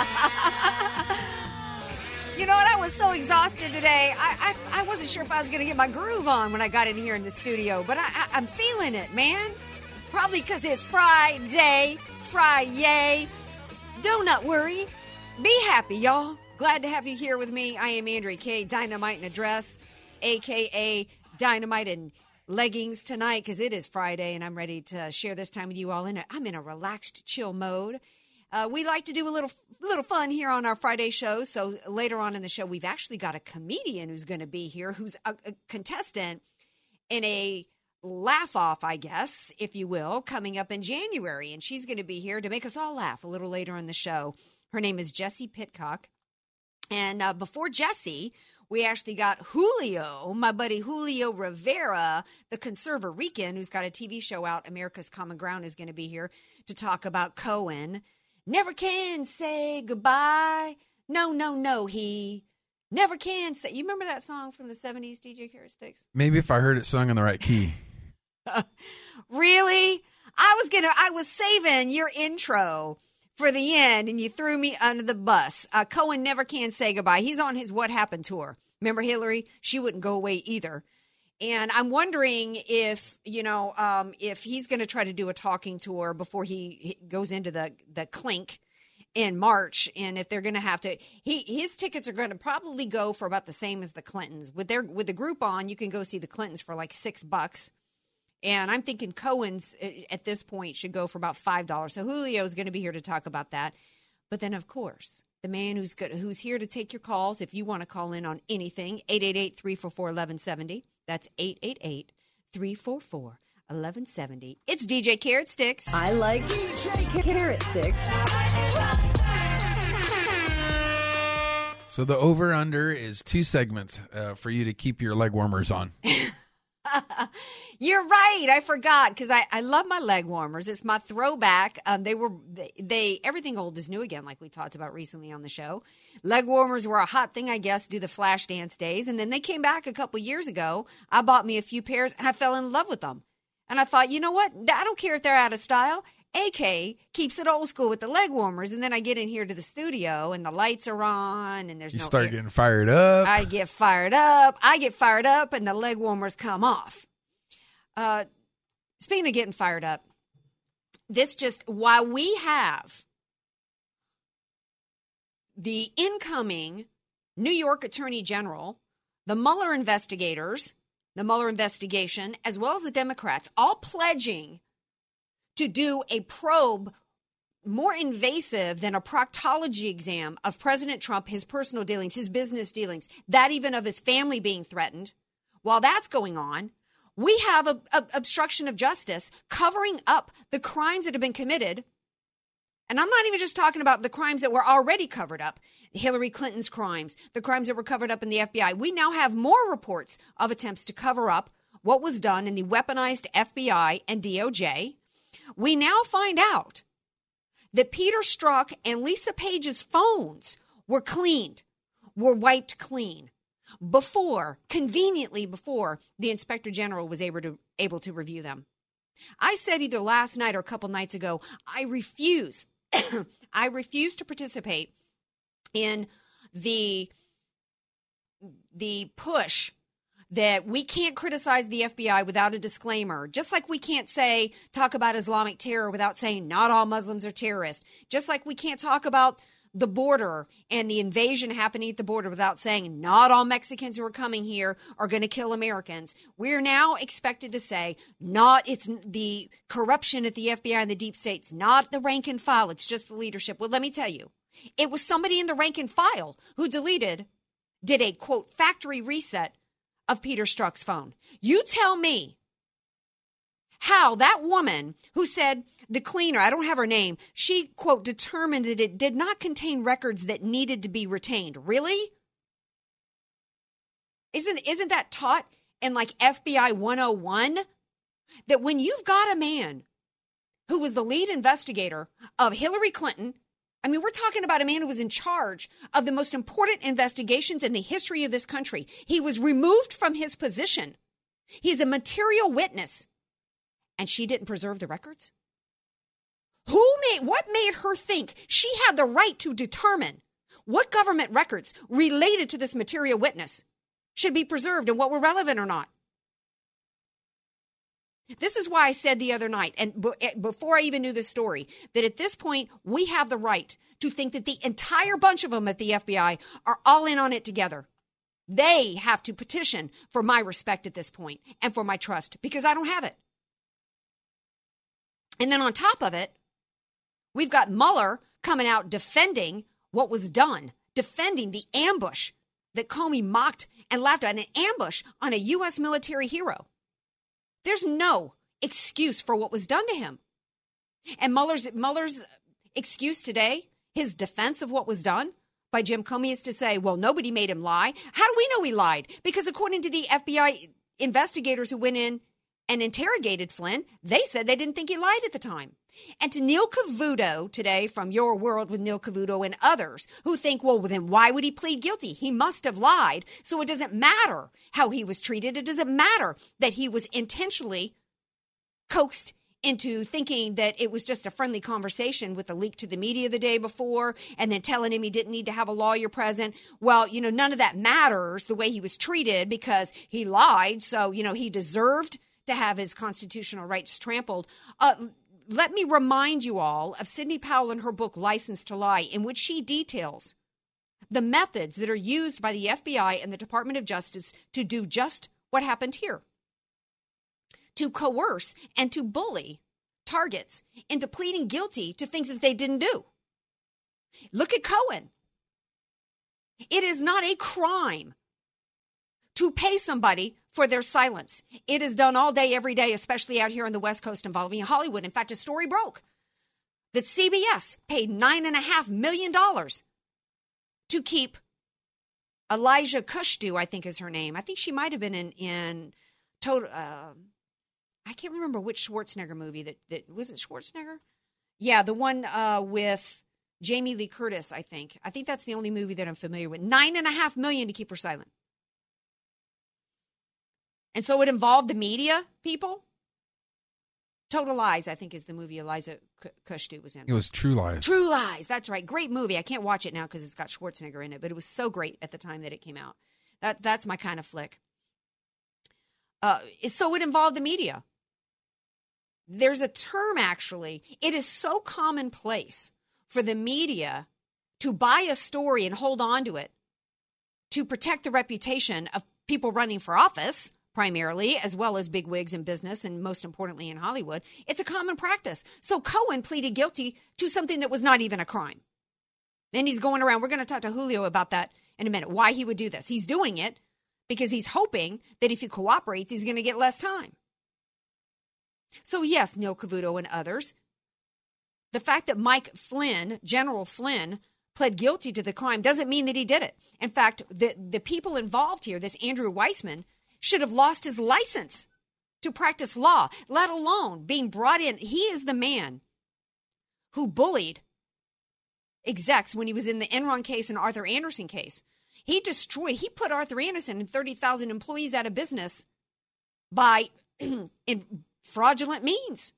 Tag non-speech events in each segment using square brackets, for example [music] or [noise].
[laughs] You know what? I was so exhausted today. I, I, I wasn't sure if I was going to get my groove on when I got in here in the studio, but I, I, I'm feeling it, man. Probably because it's Friday. Friday. Do not worry. Be happy, y'all. Glad to have you here with me. I am Andrea Kaye, Dynamite in a Dress, aka Dynamite in leggings tonight because it is Friday and I'm ready to share this time with you all. In a, I'm in a relaxed, chill mode. Uh, we like to do a little little fun here on our Friday show. So later on in the show, we've actually got a comedian who's going to be here, who's a, a contestant in a laugh off, I guess, if you will, coming up in January, and she's going to be here to make us all laugh a little later in the show. Her name is Jessie Pitcock, and uh, before Jessie. We actually got Julio, my buddy Julio Rivera, the conserva Rican, who's got a TV show out, America's Common Ground, is going to be here to talk about Cohen never can say goodbye. No, no, no, he never can say. You remember that song from the 70s, DJ Carrot Sticks? Maybe if I heard it sung in the right key. [laughs] really? I was going to, I was saving your intro for the end and you threw me under the bus. Uh, Cohen never can say goodbye. He's on his What Happened tour. Remember Hillary? She wouldn't go away either. And I'm wondering if you know um, if he's going to try to do a talking tour before he goes into the the clink in March, and if they're going to have to, he his tickets are going to probably go for about the same as the Clintons. With their with the Groupon, you can go see the Clintons for like six bucks, and I'm thinking Cohen's uh, at this point should go for about five dollars. So Julio is going to be here to talk about that, but then of course the man who's good, who's here to take your calls if you want to call in on anything 888-344-1170 that's 888 344 1170. It's DJ Carrot Sticks. I like DJ Carrot Sticks. So the over under is two segments uh, for you to keep your leg warmers on. [laughs] You're right. I forgot because I, I love my leg warmers. It's my throwback. Um, they were they, they everything old is new again, like we talked about recently on the show. Leg warmers were a hot thing, I guess, do the Flashdance days, and then they came back a couple years ago. I bought me a few pairs, and I fell in love with them. And I thought, you know what? I don't care if they're out of style. AK keeps it old school with the leg warmers, and then I get in here to the studio, and the lights are on, and there's you no start air. getting fired up. I get fired up. I get fired up, and the leg warmers come off. Uh, speaking of getting fired up, this just while we have the incoming New York Attorney General, the Mueller investigators, the Mueller investigation, as well as the Democrats, all pledging to do a probe more invasive than a proctology exam of President Trump, his personal dealings, his business dealings, that even of his family being threatened. While that's going on, we have a, a obstruction of justice covering up the crimes that have been committed. And I'm not even just talking about the crimes that were already covered up Hillary Clinton's crimes, the crimes that were covered up in the FBI. We now have more reports of attempts to cover up what was done in the weaponized FBI and DOJ. We now find out that Peter Strzok and Lisa Page's phones were cleaned, were wiped clean before, conveniently before the inspector general was able to, able to review them. I said either last night or a couple nights ago, I refuse, [clears throat] I refuse to participate in the the push that we can't criticize the FBI without a disclaimer, just like we can't say, talk about Islamic terror without saying not all Muslims are terrorists, just like we can't talk about the border and the invasion happening at the border without saying not all Mexicans who are coming here are going to kill Americans. We're now expected to say not it's the corruption at the FBI and the deep states, not the rank and file, it's just the leadership. Well, let me tell you, it was somebody in the rank and file who deleted, did a quote factory reset of Peter Strzok's phone. You tell me how that woman who said the cleaner, I don't have her name, she, quote, determined that it did not contain records that needed to be retained. Really? Isn't, isn't that taught in like FBI 101? That when you've got a man who was the lead investigator of Hillary Clinton, I mean, we're talking about a man who was in charge of the most important investigations in the history of this country. He was removed from his position. He's a material witness and she didn't preserve the records? Who made what made her think she had the right to determine what government records related to this material witness should be preserved and what were relevant or not? This is why I said the other night, and eh, before I even knew the story, that at this point we have the right to think that the entire bunch of them at the FBI are all in on it together. They have to petition for my respect at this point and for my trust because I don't have it. And then on top of it, we've got Mueller coming out defending what was done, defending the ambush that Comey mocked and laughed at, an ambush on a U.S. military hero. There's no excuse for what was done to him. And Mueller's, Mueller's excuse today, his defense of what was done by Jim Comey is to say, well, nobody made him lie. How do we know he lied? Because according to the FBI investigators who went in and interrogated Flynn, they said they didn't think he lied at the time. And to Neil Cavuto today from Your World with Neil Cavuto and others who think, well, then why would he plead guilty? He must have lied. So it doesn't matter how he was treated. It doesn't matter that he was intentionally coaxed into thinking that it was just a friendly conversation with a leak to the media the day before and then telling him he didn't need to have a lawyer present. Well, you know, none of that matters the way he was treated because he lied. So, you know, he deserved to have his constitutional rights trampled. Uh, let me remind you all of Sidney Powell in her book, License to Lie, in which she details the methods that are used by the FBI and the Department of Justice to do just what happened here to coerce and to bully targets into pleading guilty to things that they didn't do. Look at Cohen. It is not a crime to pay somebody for their silence. It is done all day, every day, especially out here on the West Coast involving Hollywood. In fact, a story broke that CBS paid $9.5 million to keep Elijah Kushtu, I think is her name. I think she might have been in, in total. Uh, I can't remember which Schwarzenegger movie that, that was it Schwarzenegger? Yeah, the one uh, with Jamie Lee Curtis, I think. I think that's the only movie that I'm familiar with. Nine and a half million to keep her silent. And so it involved the media people. Total Lies, I think, is the movie Eliza Kushtu was in. It was True Lies. True Lies. That's right. Great movie. I can't watch it now because it's got Schwarzenegger in it, but it was so great at the time that it came out. That that's my kind of flick. Uh, so it involved the media. There's a term actually. It is so commonplace for the media to buy a story and hold on to it to protect the reputation of people running for office primarily, as well as big wigs in business and most importantly in Hollywood. It's a common practice. So Cohen pleaded guilty to something that was not even a crime. Then he's going around. We're going to talk to Julio about that in a minute, why he would do this. He's doing it because he's hoping that if he cooperates, he's going to get less time. So, yes, Neil Cavuto and others, the fact that Mike Flynn, General Flynn, pled guilty to the crime doesn't mean that he did it. In fact, the, the people involved here, this Andrew Weissmann, should have lost his license to practice law, let alone being brought in. He is the man who bullied execs when he was in the Enron case and Arthur Andersen case. He destroyed, he put Arthur Andersen and 30,000 employees out of business by [clears throat] in fraudulent means.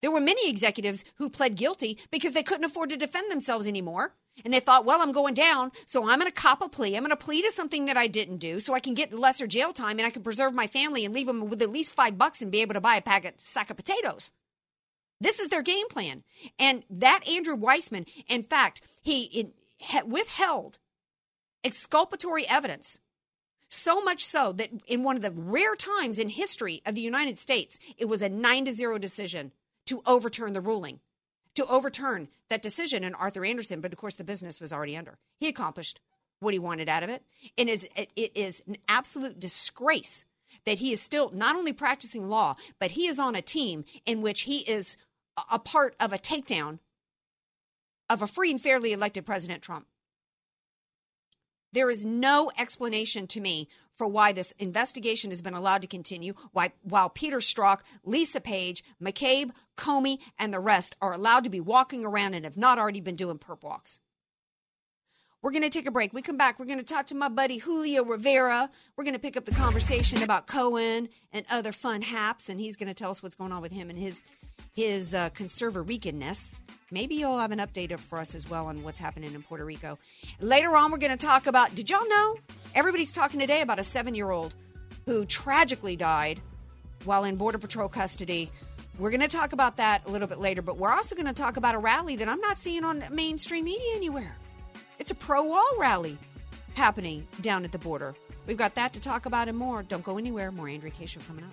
There were many executives who pled guilty because they couldn't afford to defend themselves anymore And they thought, well, I'm going down, so I'm going to cop a plea. I'm going to plead to something that I didn't do so I can get lesser jail time and I can preserve my family and leave them with at least five bucks and be able to buy a packet, sack of potatoes. This is their game plan. And that Andrew Weissmann, in fact, he it, withheld exculpatory evidence. So much so that in one of the rare times in history of the United States, it was a nine to zero decision to overturn the ruling, to overturn that decision in Arthur Andersen, But of course, the business was already under. He accomplished what he wanted out of it. It is, it is an absolute disgrace that he is still not only practicing law, but he is on a team in which he is a part of a takedown of a free and fairly elected President Trump. There is no explanation to me for why this investigation has been allowed to continue, why, while Peter Strzok, Lisa Page, McCabe, Comey, and the rest are allowed to be walking around and have not already been doing perp walks. We're going to take a break. We come back. We're going to talk to my buddy Julio Rivera. We're going to pick up the conversation about Cohen and other fun haps, and he's going to tell us what's going on with him and his his uh, conservaricanness. Maybe you'll have an update for us as well on what's happening in Puerto Rico. Later on, we're going to talk about. Did y'all know? Everybody's talking today about a seven year old who tragically died while in Border Patrol custody. We're going to talk about that a little bit later, but we're also going to talk about a rally that I'm not seeing on mainstream media anywhere. It's a pro wall rally happening down at the border. We've got that to talk about and more. Don't go anywhere. More Andrea Kaye Show coming up.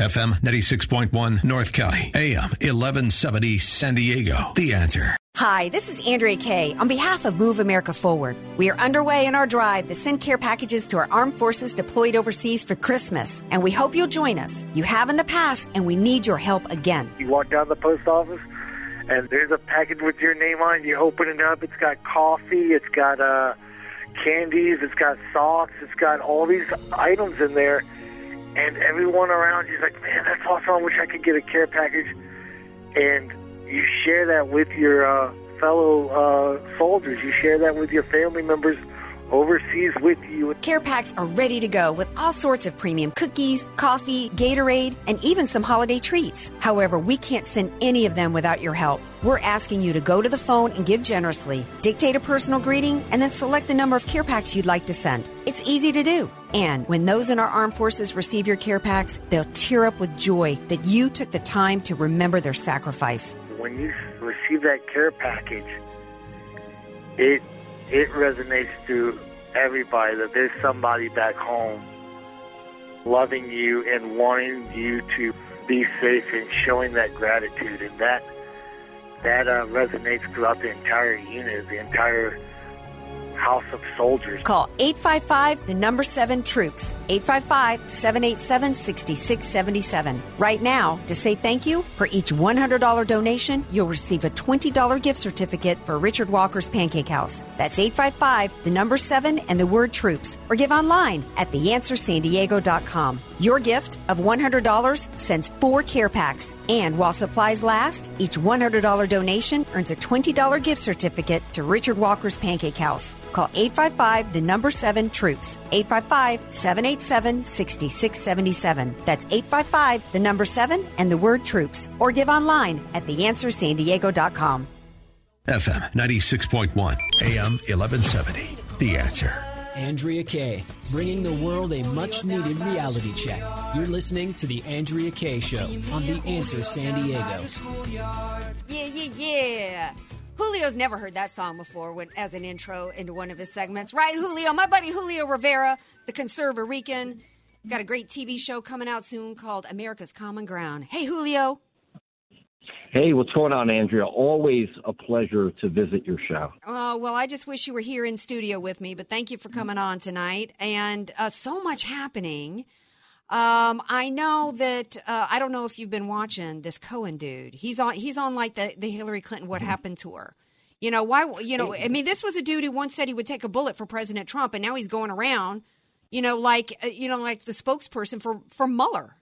FM 96.1 North County, AM 1170 San Diego. The answer. Hi, this is Andrea Kaye. On behalf of Move America Forward, we are underway in our drive to send care packages to our armed forces deployed overseas for Christmas, and we hope you'll join us. You have in the past, and we need your help again. You walk down the post office, and there's a package with your name on it. You open it up, it's got coffee, it's got uh, candies, it's got socks, it's got all these items in there and everyone around you's like, man, that's awesome. I wish I could get a care package. And you share that with your uh, fellow uh, soldiers. You share that with your family members overseas with you. Care packs are ready to go with all sorts of premium cookies, coffee, Gatorade, and even some holiday treats. However, we can't send any of them without your help. We're asking you to go to the phone and give generously, dictate a personal greeting, and then select the number of care packs you'd like to send. It's easy to do. And when those in our armed forces receive your care packs, they'll tear up with joy that you took the time to remember their sacrifice. When you receive that care package, it it resonates to everybody that there's somebody back home loving you and wanting you to be safe and showing that gratitude and that that uh, resonates throughout the entire unit, the entire House of Soldiers. Call 855 the number 7 troops. 855 787 6677. Right now, to say thank you, for each $100 donation, you'll receive a $20 gift certificate for Richard Walker's Pancake House. That's 855 the number 7 and the word troops. Or give online at theanswersandiego.com. Your gift of $100 sends four care packs. And while supplies last, each $100 donation earns a $20 gift certificate to Richard Walker's Pancake House. Call 855 the number 7 troops. 855 787 6677. That's 855 the number 7 and the word troops. Or give online at theanswersandiego.com. FM 96.1, AM 1170. The answer. Andrea Kaye, bringing the world a much needed reality check. You're listening to The Andrea Kaye Show on The Answer San Diego. Yeah, yeah, yeah. Julio's never heard that song before when, as an intro into one of his segments. Right, Julio? My buddy Julio Rivera, the conserva Rican, got a great TV show coming out soon called America's Common Ground. Hey, Julio. Hey, what's going on, Andrea? Always a pleasure to visit your show. Oh, well, I just wish you were here in studio with me, but thank you for coming on tonight. And uh, so much happening. Um, I know that uh, I don't know if you've been watching this Cohen dude. He's on. He's on like the the Hillary Clinton "What Happened" to Her." You know why? You know, I mean, this was a dude who once said he would take a bullet for President Trump, and now he's going around, you know, like uh, you know, like the spokesperson for for Mueller.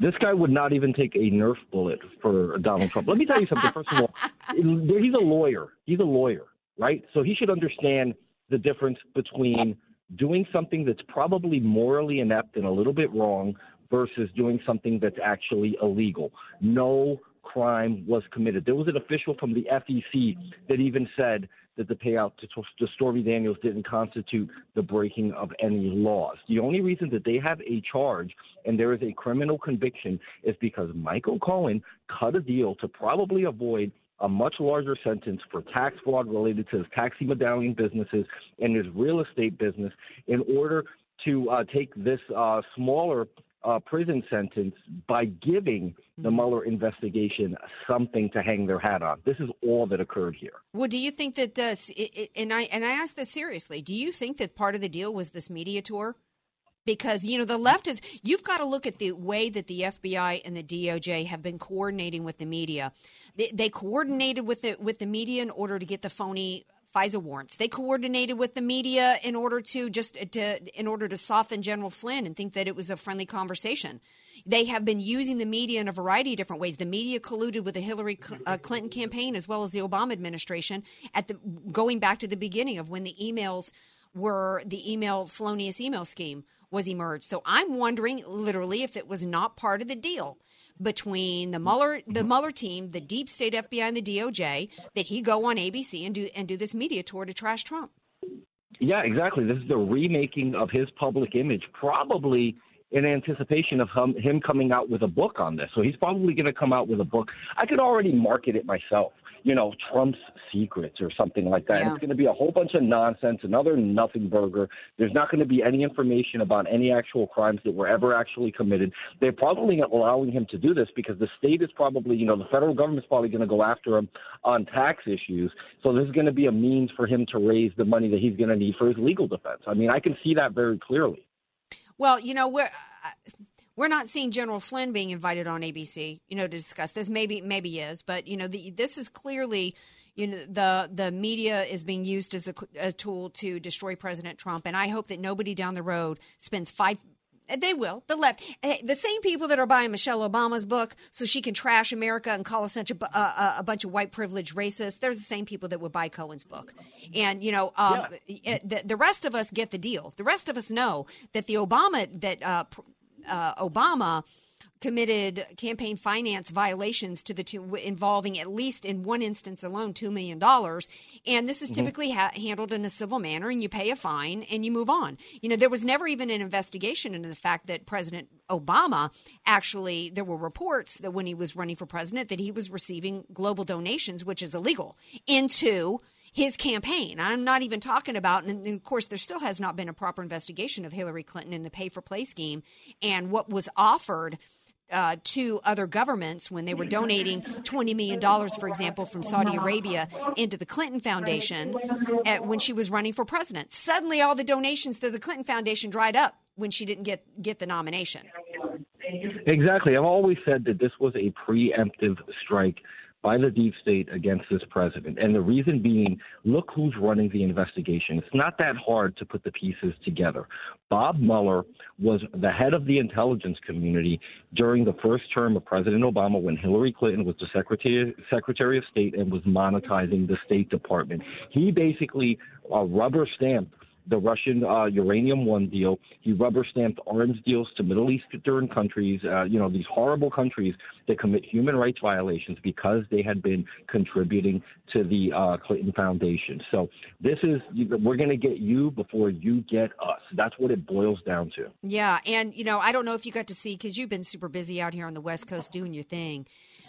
This guy would not even take a Nerf bullet for Donald Trump. Let me tell you something. First of all, [laughs] he's a lawyer. He's a lawyer, right? So he should understand the difference between doing something that's probably morally inept and a little bit wrong versus doing something that's actually illegal. No crime was committed. There was an official from the FEC that even said that the payout to, to Stormy Daniels didn't constitute the breaking of any laws. The only reason that they have a charge and there is a criminal conviction is because Michael Cohen cut a deal to probably avoid a much larger sentence for tax fraud related to his taxi medallion businesses and his real estate business in order to uh, take this uh, smaller uh, prison sentence by giving the mm-hmm. Mueller investigation something to hang their hat on. This is all that occurred here. Well, do you think that, uh, and I and I ask this seriously, do you think that part of the deal was this media tour? Because you know the left is. You've got to look at the way that the FBI and the DOJ have been coordinating with the media. They, they coordinated with the with the media in order to get the phony FISA warrants. They coordinated with the media in order to just to in order to soften General Flynn and think that it was a friendly conversation. They have been using the media in a variety of different ways. The media colluded with the Hillary uh, Clinton campaign as well as the Obama administration at the going back to the beginning of when the emails were the email felonious email scheme was emerged. So I'm wondering literally if it was not part of the deal between the mm. Mueller the mm-hmm. Mueller team, the deep state FBI and the DOJ that he go on ABC and do and do this media tour to trash Trump. Yeah, exactly. This is the remaking of his public image, probably in anticipation of him, him coming out with a book on this. So he's probably going to come out with a book. I could already market it myself you know, Trump's secrets or something like that. Yeah. It's going to be a whole bunch of nonsense, another nothing burger. There's not going to be any information about any actual crimes that were ever actually committed. They're probably allowing him to do this because the state is probably, you know, the federal government's probably going to go after him on tax issues. So this is going to be a means for him to raise the money that he's going to need for his legal defense. I mean, I can see that very clearly. Well, you know, we're. Uh, we're not seeing General Flynn being invited on ABC, you know, to discuss this. Maybe, maybe is, but you know, the, this is clearly, you know, the the media is being used as a, a tool to destroy President Trump, and I hope that nobody down the road spends five they will. The left, the same people that are buying Michelle Obama's book so she can trash America and call us such a, a, a bunch of white privileged racists. They're the same people that would buy Cohen's book. And you know, um, yeah. the, the rest of us get the deal. The rest of us know that the Obama that uh, uh, Obama committed campaign finance violations to the two involving at least in one instance alone $2 million and this is mm-hmm. typically ha- handled in a civil manner and you pay a fine and you move on you know there was never even an investigation into the fact that president obama actually there were reports that when he was running for president that he was receiving global donations which is illegal into his campaign. I'm not even talking about, and of course, there still has not been a proper investigation of Hillary Clinton in the pay for play scheme and what was offered. Uh, to other governments when they were donating $20 million, for example, from Saudi Arabia into the Clinton Foundation at, when she was running for president. Suddenly, all the donations to the Clinton Foundation dried up when she didn't get, get the nomination. Exactly. I've always said that this was a preemptive strike by the deep state against this president. And the reason being, look who's running the investigation. It's not that hard to put the pieces together. Bob Mueller was the head of the intelligence community during the first term of President Obama when Hillary Clinton was the Secretary, Secretary of State and was monetizing the State Department. He basically uh, rubber stamped the Russian uh, uranium one deal. He rubber stamped arms deals to Middle Eastern countries, uh, you know, these horrible countries that commit human rights violations because they had been contributing to the uh, Clinton Foundation. So this is, we're going to get you before you get us. That's what it boils down to. Yeah. And, you know, I don't know if you got to see, because you've been super busy out here on the West Coast doing your thing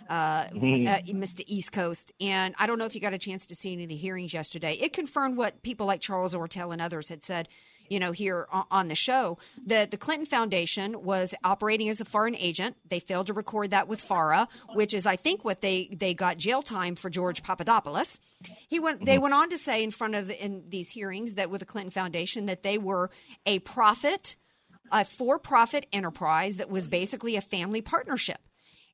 uh, mm-hmm. uh, Mr. East Coast. And I don't know if you got a chance to see any of the hearings yesterday. It confirmed what people like Charles Ortel and others had said you know, here on the show, that the Clinton Foundation was operating as a foreign agent. They failed to record that with FARA, which is, I think, what they they got jail time for George Papadopoulos. He went. They mm-hmm. went on to say in front of in these hearings that with the Clinton Foundation that they were a profit, a for-profit enterprise that was basically a family partnership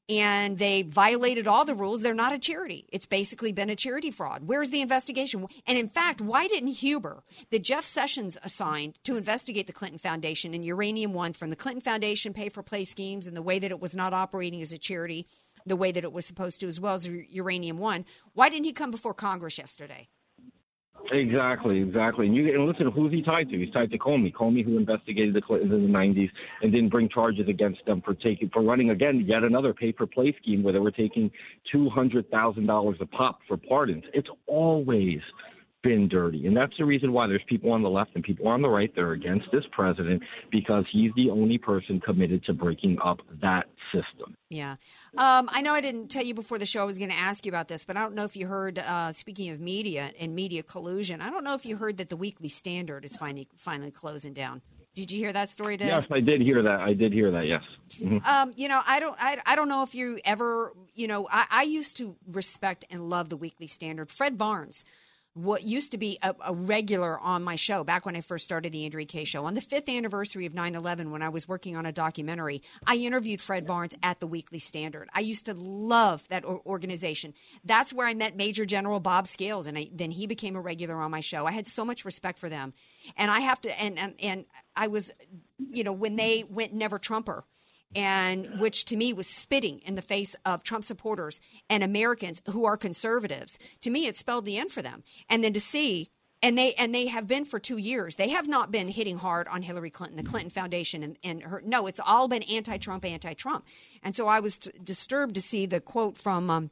and they violated all the rules. They're not a charity. It's basically been a charity fraud. Where's the investigation? And in fact, why didn't Huber, the Jeff Sessions assigned to investigate the Clinton Foundation and Uranium One from the Clinton Foundation pay for play schemes and the way that it was not operating as a charity the way that it was supposed to, as well as Uranium One, why didn't he come before Congress yesterday? Exactly, exactly. And you and listen, who's he tied to? He's tied to Comey. Comey, who investigated the Clintons in the '90s and didn't bring charges against them for taking for running again yet another pay-for-play scheme where they were taking two hundred thousand dollars a pop for pardons. It's always been dirty. And that's the reason why there's people on the left and people on the right that are against this president because he's the only person committed to breaking up that system. Yeah. Um, I know I didn't tell you before the show I was going to ask you about this, but I don't know if you heard, uh, speaking of media and media collusion, I don't know if you heard that the Weekly Standard is finally, finally closing down. Did you hear that story? Yes, I did hear that. I did hear that. Yes. Mm-hmm. Um, you know, I don't. I, I don't know if you ever. You know, I, I used to respect and love the Weekly Standard. Fred Barnes what used to be a, a, regular on my show back when I first started the Andrea Kaye show. On the fifth anniversary of 9 11, when I was working on a documentary, I interviewed Fred Barnes at the Weekly Standard. I used to love that organization. That's where I met Major General Bob Scales, and I, then he became a regular on my show. I had so much respect for them. And I have to, and, and, and I was, you know, when they went Never Trumper and which to me was spitting in the face of Trump supporters and Americans who are conservatives. To me, it spelled the end for them. And then to see and they and they have been for two years. They have not been hitting hard on Hillary Clinton, the Clinton Foundation, and, and her. No, it's all been anti-Trump, anti-Trump. And so I was t- disturbed to see the quote from um,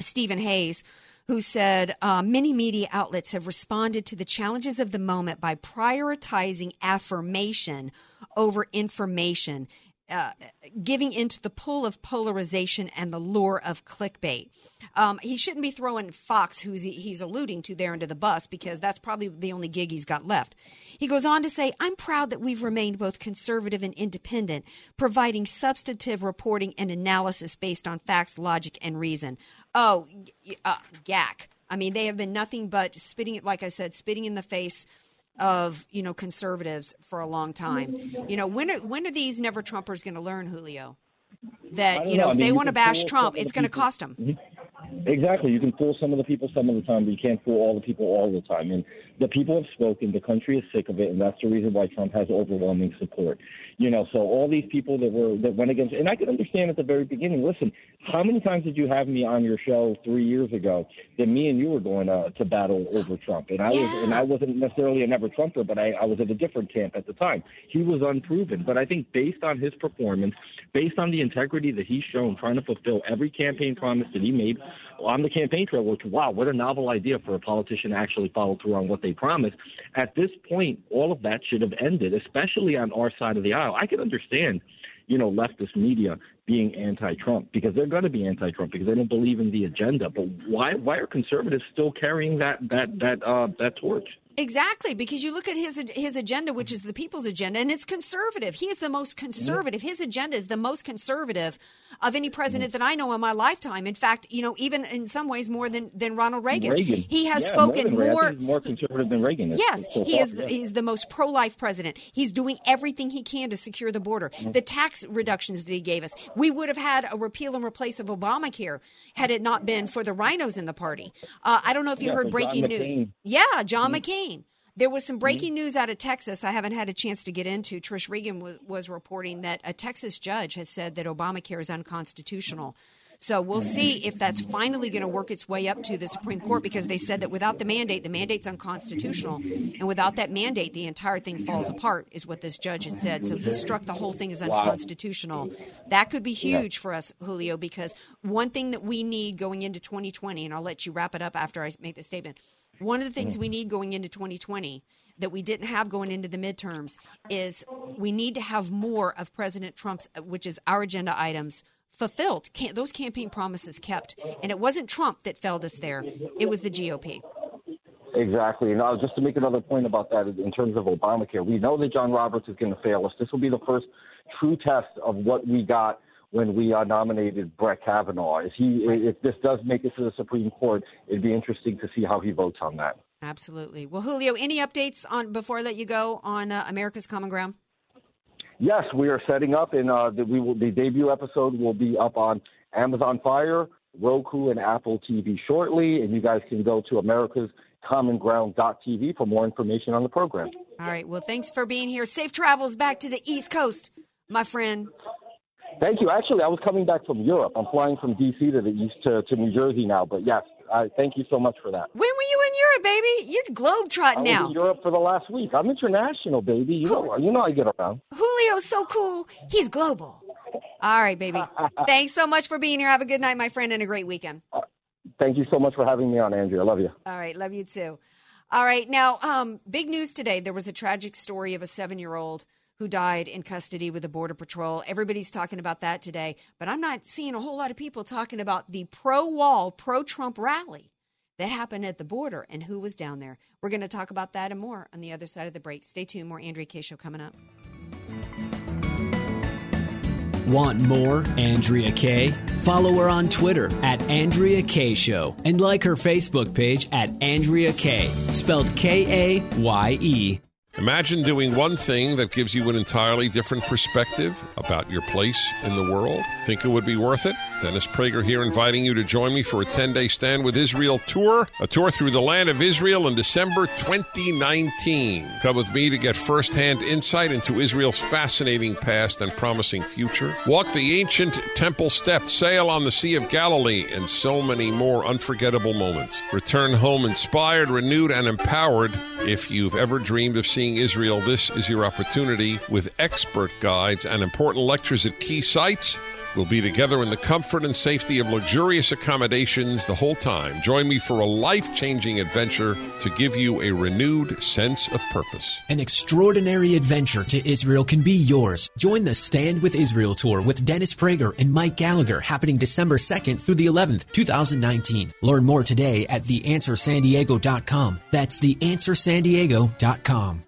Stephen Hayes, who said uh, many media outlets have responded to the challenges of the moment by prioritizing affirmation over information uh, giving into the pull of polarization and the lure of clickbait. Um, he shouldn't be throwing Fox, who he's alluding to, there into the bus because that's probably the only gig he's got left. He goes on to say, I'm proud that we've remained both conservative and independent, providing substantive reporting and analysis based on facts, logic, and reason. Oh, uh. I mean, they have been nothing but spitting, it, like I said, spitting in the face of you know conservatives for a long time. You know when are when are these never Trumpers going to learn, Julio? That you know, know. if I mean, they want to bash Trump, it's going to cost them. Exactly. You can fool some of the people some of the time, but you can't fool all the people all the time. And the people have spoken. The country is sick of it, and that's the reason why Trump has overwhelming support. You know, so all these people that were that went against, and I can understand at the very beginning. Listen, how many times did you have me on your show three years ago that me and you were going uh, to battle over Trump? And I yeah. was, and I wasn't necessarily a never Trumper, but I, I was at a different camp at the time. He was unproven, but I think based on his performance, based on the integrity that he's shown, trying to fulfill every campaign promise that he made on the campaign trail, which wow, what a novel idea for a politician to actually follow through on what they promised. At this point, all of that should have ended, especially on our side of the aisle. I can understand, you know, leftist media being anti-Trump because they're going to be anti-Trump because they don't believe in the agenda. But why why are conservatives still carrying that that that uh, that torch? Exactly, because you look at his his agenda, which is the people's agenda, and it's conservative. He is the most conservative. His agenda is the most conservative of any president that I know in my lifetime. In fact, you know, even in some ways more than, than Ronald Reagan. Reagan. He has yeah, spoken more more, more conservative than Reagan. yes, so he is. Yeah. He's the most pro life president. He's doing everything he can to secure the border. Mm-hmm. The tax reductions that he gave us, we would have had a repeal and replace of Obamacare had it not been for the RINOs in the party. Uh, I don't know if you yeah, heard breaking news. Yeah, John mm-hmm. McCain. There was some mm-hmm. breaking mm-hmm. news out of Texas I haven't had a chance to get into. Trish Regan w- was reporting that a Texas judge has said that Obamacare is unconstitutional. So we'll see if that's finally going to work its way up to the Supreme Court because they said that without the mandate, the mandate's unconstitutional. And without that mandate, the entire thing falls apart, is what this judge had said. So he struck the whole thing as unconstitutional. That could be huge for us, Julio, because one thing that we need going into 2020, and I'll let you wrap it up after I make the statement. One of the things we mm-hmm. need going into 2020 that we didn't have going into the midterms is we need to have more of President Trump's, uh, which is our agenda items, fulfilled. Can, those campaign promises kept. And it wasn't Trump that failed us there, it was the GOP. Exactly. Now, uh, just to make another point about that, in terms of Obamacare, we know that John Roberts is going to fail us. This will be the first true test of what we got when we uh, nominated Brett Kavanaugh. If he, if this does make it to the Supreme Court, it'd be interesting to see how he votes on that. Absolutely. Well, Julio, any updates on before I let you go on uh, America's Common Ground? Yes, we are setting up, and uh, the, we will, the debut episode will be up on Amazon Fire, Roku, and Apple TV shortly. And you guys can go to America's Common Ground.tv for more information on the program. All right. Well, thanks for being here. Safe travels back to the East Coast, my friend. Thank you. Actually, I was coming back from Europe. I'm flying from D.C. to the east to, to New Jersey now. But yes, I thank you so much for that. When were you in Europe, baby? You're globetrotting now. I now. was in Europe for the last week. I'm international, baby. You know, you know I get around. Julio's so cool. He's global. All right, baby. [laughs] Thanks so much for being here. Have a good night, my friend, and a great weekend. Thank you so much for having me on, Andrea. I love you. All right, love you too. All right, now, um, big news today. There was a tragic story of a seven year old who died in custody with the Border Patrol. Everybody's talking about that today, but I'm not seeing a whole lot of people talking about the pro wall, pro Trump rally that happened at the border and who was down there. We're going to talk about that and more on the other side of the break. Stay tuned. More Andrea Kaye. Show coming up. Want more Andrea Kaye? Follow her on Twitter at Andrea Kaye Show and like her Facebook page at Andrea Kaye, spelled K A Y E. Imagine doing one thing that gives you an entirely different perspective about your place in the world. Think it would be worth it? Dennis Prager here inviting you to join me for a 10 day Stand with Israel tour, a tour through the land of Israel in December 2019. Come with me to get firsthand insight into Israel's fascinating past and promising future. Walk the ancient temple steps, sail on the Sea of Galilee, and so many more unforgettable moments. Return home inspired, renewed, and empowered. If you've ever dreamed of seeing Israel, this is your opportunity with expert guides and important lectures at key sites. We'll be together in the comfort and safety of luxurious accommodations the whole time. Join me for a life changing adventure to give you a renewed sense of purpose. An extraordinary adventure to Israel can be yours. Join the Stand with Israel tour with Dennis Prager and Mike Gallagher happening December 2nd through the 11th, 2019. Learn more today at theanswersandiego.com. That's theanswersandiego.com.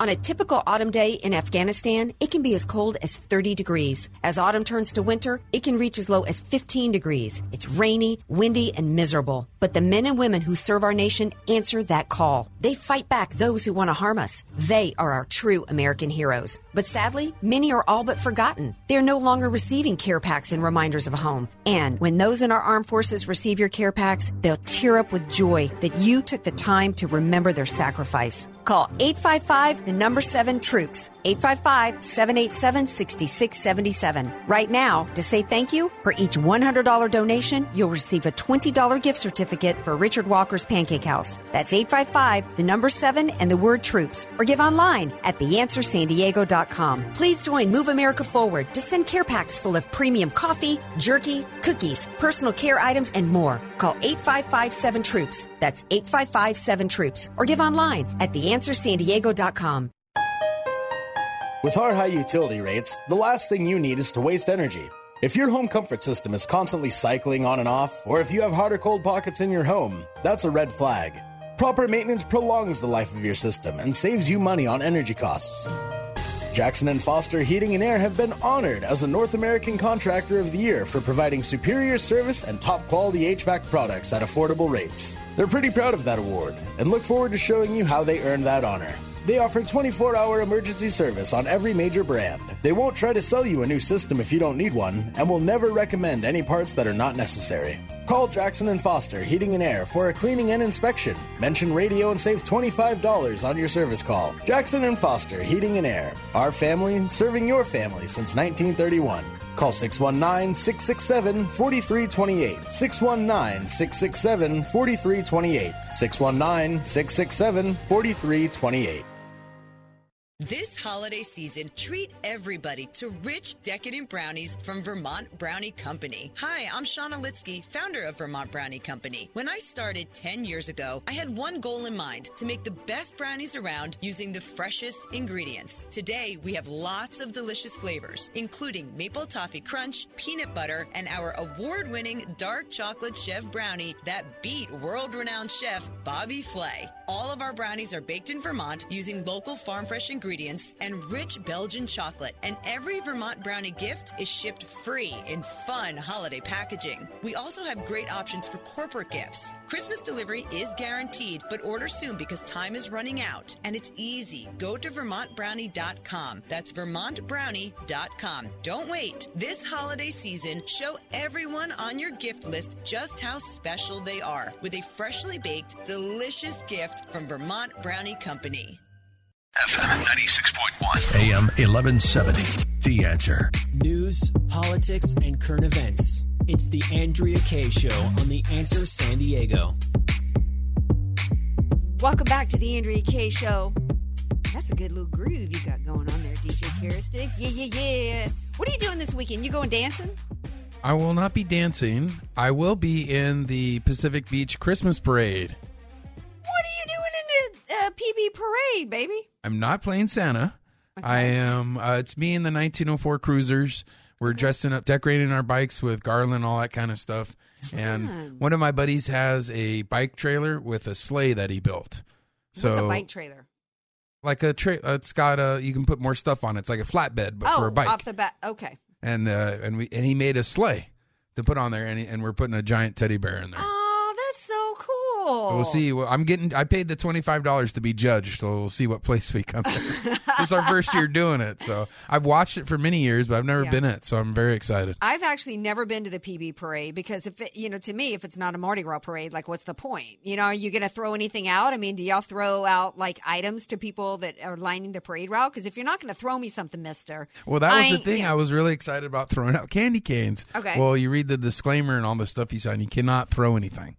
On a typical autumn day in Afghanistan, it can be as cold as 30 degrees. As autumn turns to winter, it can reach as low as 15 degrees. It's rainy, windy, and miserable. But the men and women who serve our nation answer that call. They fight back those who want to harm us. They are our true American heroes. But sadly, many are all but forgotten. They're no longer receiving care packs and reminders of home. And when those in our armed forces receive your care packs, they'll tear up with joy that you took the time to remember their sacrifice. Call 855 the number 7 troops. 855 787 6677. Right now, to say thank you, for each $100 donation, you'll receive a $20 gift certificate for Richard Walker's Pancake House. That's 855 the number 7 and the word troops. Or give online at theanswersandiego.com. Please join Move America Forward to send care packs full of premium coffee, jerky, cookies, personal care items, and more. Call 855 7 Troops. That's 855 7 Troops. Or give online at theanswersandiego.com. With our high utility rates, the last thing you need is to waste energy. If your home comfort system is constantly cycling on and off, or if you have hot or cold pockets in your home, that's a red flag. Proper maintenance prolongs the life of your system and saves you money on energy costs. Jackson and Foster Heating and Air have been honored as a North American Contractor of the Year for providing superior service and top quality HVAC products at affordable rates. They're pretty proud of that award and look forward to showing you how they earned that honor. They offer 24 hour emergency service on every major brand. They won't try to sell you a new system if you don't need one and will never recommend any parts that are not necessary. Call Jackson and Foster Heating and Air for a cleaning and inspection. Mention radio and save $25 on your service call. Jackson and Foster Heating and Air. Our family serving your family since 1931. Call 619 667 4328. 619 667 4328. 619 667 4328. This holiday season, treat everybody to rich, decadent brownies from Vermont Brownie Company. Hi, I'm Shauna Litsky, founder of Vermont Brownie Company. When I started 10 years ago, I had one goal in mind to make the best brownies around using the freshest ingredients. Today, we have lots of delicious flavors, including maple toffee crunch, peanut butter, and our award winning dark chocolate chef brownie that beat world renowned chef Bobby Flay. All of our brownies are baked in Vermont using local farm fresh ingredients and rich Belgian chocolate. And every Vermont brownie gift is shipped free in fun holiday packaging. We also have great options for corporate gifts. Christmas delivery is guaranteed, but order soon because time is running out. And it's easy. Go to VermontBrownie.com. That's VermontBrownie.com. Don't wait. This holiday season, show everyone on your gift list just how special they are with a freshly baked, delicious gift from Vermont Brownie Company. FM 96.1, AM 1170. The answer. News, politics, and current events. It's the Andrea Kaye Show on The Answer San Diego. Welcome back to the Andrea Kaye Show. That's a good little groove you got going on there, DJ Carrot Sticks. Yeah, yeah, yeah. What are you doing this weekend? You going dancing? I will not be dancing. I will be in the Pacific Beach Christmas Parade. The uh, PB parade, baby? I'm not playing Santa. I am. Uh, it's me and the 1904 Cruisers. We're dressing up, decorating our bikes with garland, all that kind of stuff. And one of my buddies has a bike trailer with a sleigh that he built. So What's a bike trailer? like a tra- it's got a you can put more stuff on it. It's like a flatbed, but oh, for a bike. off the bat. Okay. and uh, and we and he made a sleigh to put on there, and he, and we're putting a giant teddy bear in there. Oh, cool. We'll see. Well, I'm getting. I paid the twenty five dollars to be judged, so we'll see what place we come. this [laughs] is our first year doing it, so I've watched it for many years, but I've never Yeah. been it, so I'm very excited. I've actually never been to the PB parade because if it, you know, to me, if it's not a Mardi Gras parade, like what's the point? You know, are you going to throw anything out? I mean, do y'all throw out like items to people that are lining the parade route? Because if you're not going to throw me something, Mister, Well, that was the thing. I was really excited about throwing out candy canes. Okay. Well, you read the disclaimer and all the stuff you sign. You cannot throw anything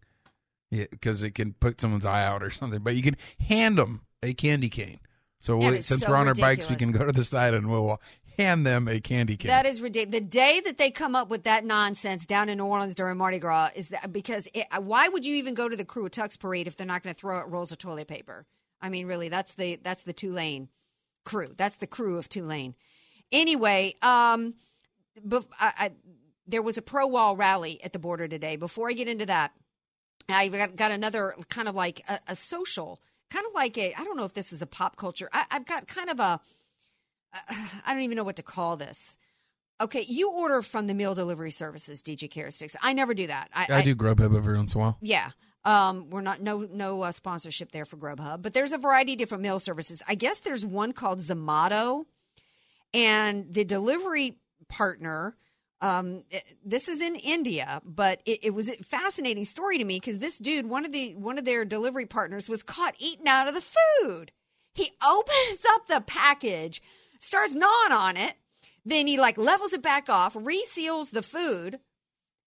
because it can put someone's eye out or something. But you can hand them a candy cane. So we, since so we're on our bikes, we can go to the side and we'll hand them a candy cane. That is ridiculous. The day that they come up with that nonsense down in New Orleans during Mardi Gras is that because it, why would you even go to the Krewe of Tucks parade if they're not going to throw out rolls of toilet paper? I mean, really, that's the that's the Tulane crew. That's the crew of Tulane. Anyway, um, bef- I, I, there was a pro wall rally at the border today. Before I get into that, I got, got another kind of like a, a social, kind of like a I don't know if this is a pop culture. I, I've got kind of a [sighs] I don't even know what to call this. Okay, you order from the meal delivery services, DJ Carrot Sticks. I never do that. I, I do Grubhub every once in a while. Yeah. Um, we're not no no uh, sponsorship there for Grubhub, but there's a variety of different meal services. I guess there's one called Zomato, and the delivery partner. Um, it- this is in India, but it, it was a fascinating story to me because this dude, one of the one of their delivery partners, was caught eating out of the food. He [laughs] opens up the package, starts gnawing on it, then he like levels it back off, reseals the food,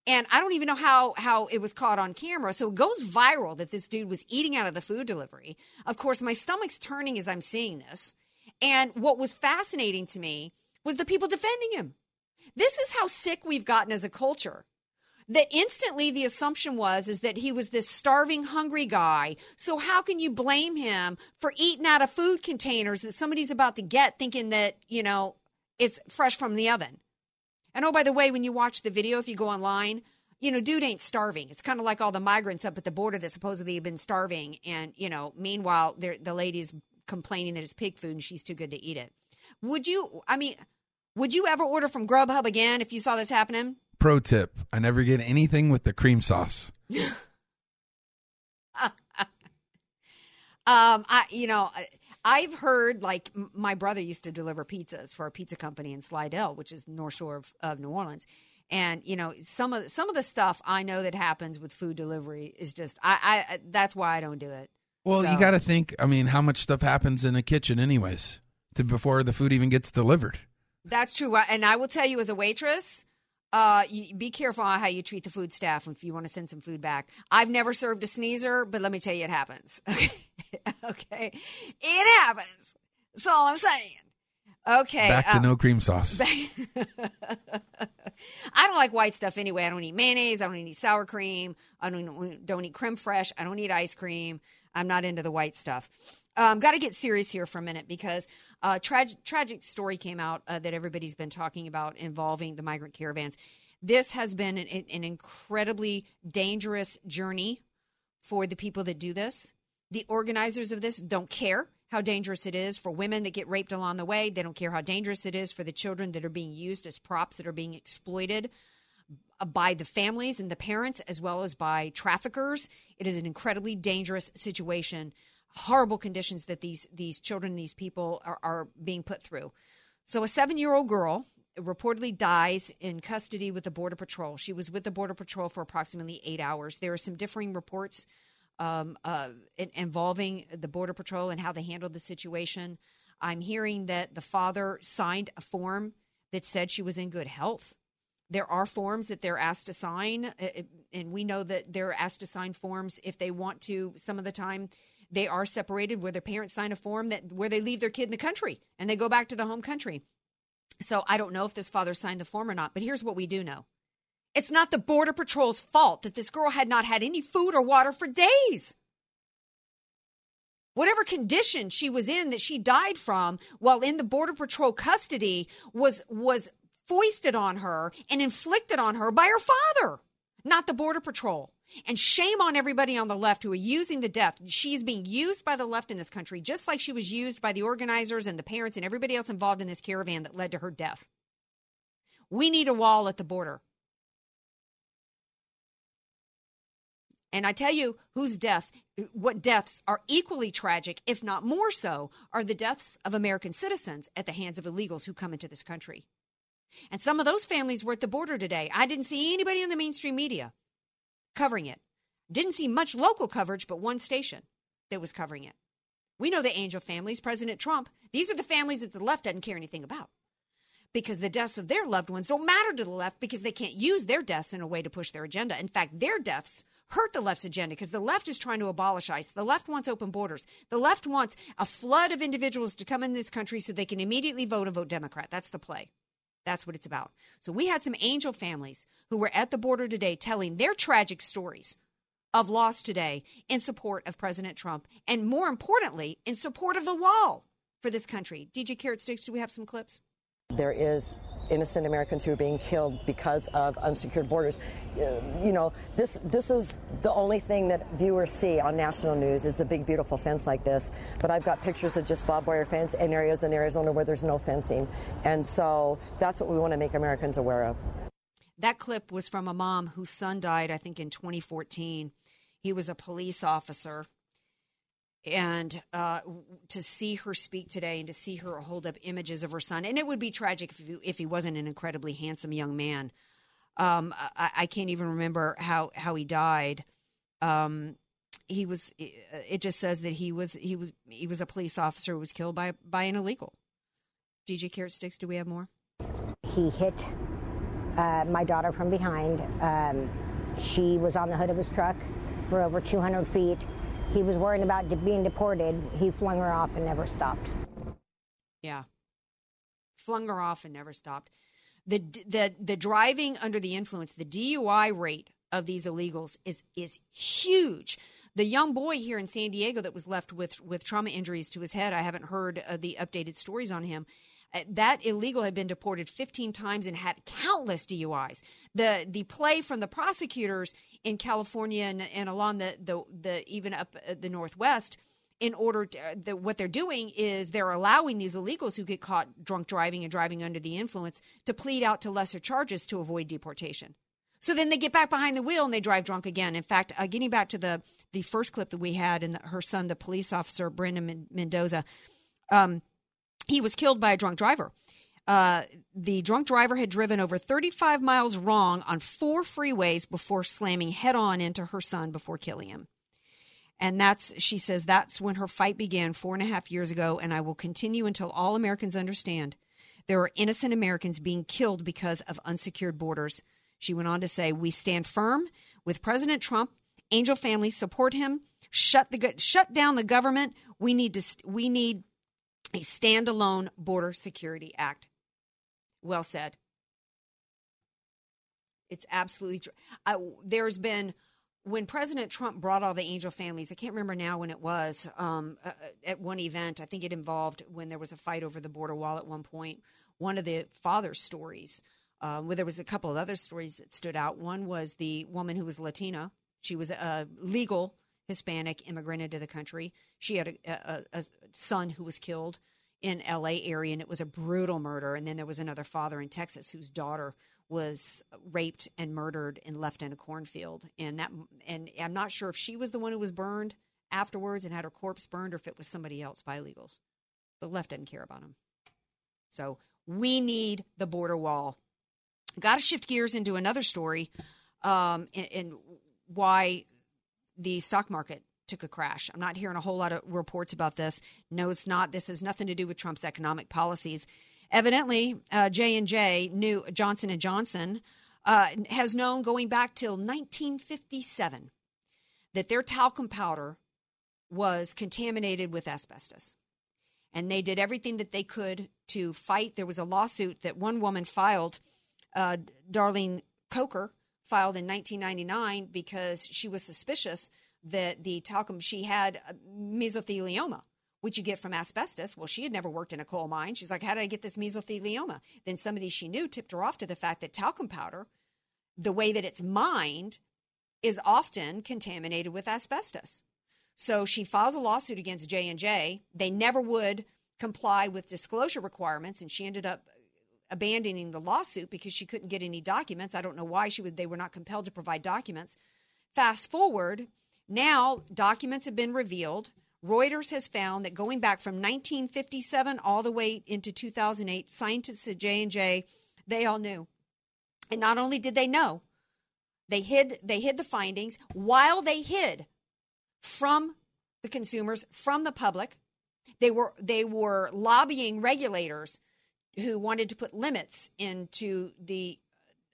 and I don't even know how how it was caught on camera. So it goes viral that this dude was eating out of the food delivery. Of course, my stomach's turning as I'm seeing this. And what was fascinating to me was the people defending him. This is how sick we've gotten as a culture. That instantly the assumption was is that he was this starving, hungry guy. So how can you blame him for eating out of food containers that somebody's about to get, thinking that you know it's fresh from the oven? And oh, by the way, when you watch the video, if you go online, you know, dude ain't starving. It's kind of like all the migrants up at the border that supposedly have been starving, and you know, meanwhile, the lady's complaining that it's pig food and she's too good to eat it. Would you? I mean, would you ever order from Grubhub again if you saw this happening? Pro tip: I never get anything with the cream sauce. [laughs] um, I you know. I've heard like my brother used to deliver pizzas for a pizza company in Slidell, which is North Shore of, of New Orleans. And you know some of some of the stuff I know that happens with food delivery is just I, I that's why I don't do it. Well, so. you got to think. I mean, how much stuff happens in a kitchen, anyways, to before the food even gets delivered. That's true, and I will tell you as a waitress, uh, you, be careful on how you treat the food staff if you want to send some food back. I've never served a sneezer, but let me tell you, it happens. [laughs] Okay, okay, it happens. That's all I'm saying. Okay, back to um, no cream sauce. [laughs] I don't like white stuff anyway. I don't eat mayonnaise. I don't eat sour cream. I don't don't eat creme fraiche. I don't eat ice cream. I'm not into the white stuff. Um, Got to get serious here for a minute because a uh, tragic tragic story came out uh, that everybody's been talking about involving the migrant caravans. This has been an, an incredibly dangerous journey for the people that do this. The organizers of this don't care how dangerous it is for women that get raped along the way. They don't care how dangerous it is for the children that are being used as props that are being exploited by the families and the parents as well as by traffickers. It is an incredibly dangerous situation horrible conditions that these these children, these people are, are being put through. So a seven year old girl reportedly dies in custody with the Border Patrol. She was with the Border Patrol for approximately eight hours. There are some differing reports um, uh, involving the Border Patrol and how they handled the situation. I'm hearing that the father signed a form that said she was in good health. There are forms that they're asked to sign, uh, and we know that they're asked to sign forms if they want to. Some of the time, they are separated where their parents sign a form that where they leave their kid in the country and they go back to the home country. So I don't know if this father signed the form or not, but here's what we do know. It's not the Border Patrol's fault that this girl had not had any food or water for days. Whatever condition she was in that she died from while in the Border Patrol custody was was foisted on her and inflicted on her by her father, not the Border Patrol. And shame on everybody on the left who are using the death. She's being used by the left in this country, just like she was used by the organizers and the parents and everybody else involved in this caravan that led to her death. We need a wall at the border. And I tell you whose death, what deaths are equally tragic, if not more so, are the deaths of American citizens at the hands of illegals who come into this country. And some of those families were at the border today. I didn't see anybody in the mainstream media covering it. Didn't see much local coverage, but one station that was covering it. We know the angel families, President Trump. These are the families that the left doesn't care anything about because the deaths of their loved ones don't matter to the left because they can't use their deaths in a way to push their agenda. In fact, their deaths hurt the left's agenda because the left is trying to abolish ICE. The left wants open borders. The left wants a flood of individuals to come in this country so they can immediately vote and vote Democrat. That's the play. That's what it's about. So we had some angel families who were at the border today telling their tragic stories of loss today in support of President Trump and more importantly, in support of the wall for this country. DJ Carrot Sticks, do we have some clips? There is innocent Americans who are being killed because of unsecured borders. Uh, you know, this this is the only thing that viewers see on national news is a big beautiful fence like this. But I've got pictures of just barbed wire fence in areas in Arizona where there's no fencing, and so that's what we want to make Americans aware of. That clip was from a mom whose son died, I think, in 2014. He was a police officer and uh, to see her speak today and to see her hold up images of her son and it would be tragic if he, if he wasn't an incredibly handsome young man um, I, I, can't even remember how, how he died um, he was. It just says that he was he was he was a police officer who was killed by by an illegal. DJ Carrot Sticks. Do we have more? He hit uh, my daughter from behind. Um, she was on the hood of his truck for over 200 feet. He was worrying about being deported. He flung her off and never stopped. Yeah. Flung her off and never stopped. The the the driving under the influence, the DUI rate of these illegals is is huge. The young boy here in San Diego that was left with with trauma injuries to his head, I haven't heard uh, the updated stories on him. Uh, that illegal had been deported 15 times and had countless DUIs. The the play from the prosecutors in California and, and along the, the the even up uh, the northwest in order to, uh, the, what they're doing is they're allowing these illegals who get caught drunk driving and driving under the influence to plead out to lesser charges to avoid deportation. So then they get back behind the wheel and they drive drunk again. In fact, uh, getting back to the the first clip that we had and the, her son, the police officer Brandon Mendoza, um, he was killed by a drunk driver. Uh, the drunk driver had driven over 35 miles wrong on four freeways before slamming head on into her son before killing him. And that's, she says, that's when her fight began four and a half years ago, and I will continue until all Americans understand there are innocent Americans being killed because of unsecured borders. She went on to say, We stand firm with President Trump. Angel families support him. Shut the shut down the government. We need to we need a standalone border security act. Well said. It's absolutely true. Uh, there's been when President Trump brought all the angel families, I can't remember now when it was, um, uh, at one event, I think it involved when there was a fight over the border wall at one point. One of the father's stories, uh, where there was a couple of other stories that stood out. One was the woman who was Latina. She was a legal Hispanic immigrant into the country. She had a, a, a son who was killed in LA area and it was a brutal murder. And then there was another father in Texas whose daughter was raped and murdered and left in a cornfield. And that and I'm not sure if she was the one who was burned afterwards and had her corpse burned or if it was somebody else by illegals. The left didn't care about him so we need the border wall. Got to shift gears into another story um, and, and why the stock market took a crash. I'm not hearing a whole lot of reports about this. No, it's not. This has nothing to do with Trump's economic policies. Evidently, uh, J and J, new Johnson and Johnson, uh, has known going back till 1957 that their talcum powder was contaminated with asbestos, and they did everything that they could to fight. There was a lawsuit that one woman filed, uh, Darlene Coker filed in 1999 because she was suspicious that the talcum she had mesothelioma which you get from asbestos. Well, she had never worked in a coal mine. She's like, how did I get this mesothelioma? Then somebody she knew tipped her off to the fact that talcum powder, the way that it's mined, is often contaminated with asbestos. So she files a lawsuit against J and J. They never would comply with disclosure requirements, and she ended up abandoning the lawsuit because she couldn't get any documents. I don't know why she would. They were not compelled to provide documents. Fast forward, now, documents have been revealed. Reuters has found that going back from 1957 all the way into 2008, scientists at J&J, they all knew. And not only did they know, they hid they hid the findings while they hid from the consumers, from the public. They were they were lobbying regulators who wanted to put limits into the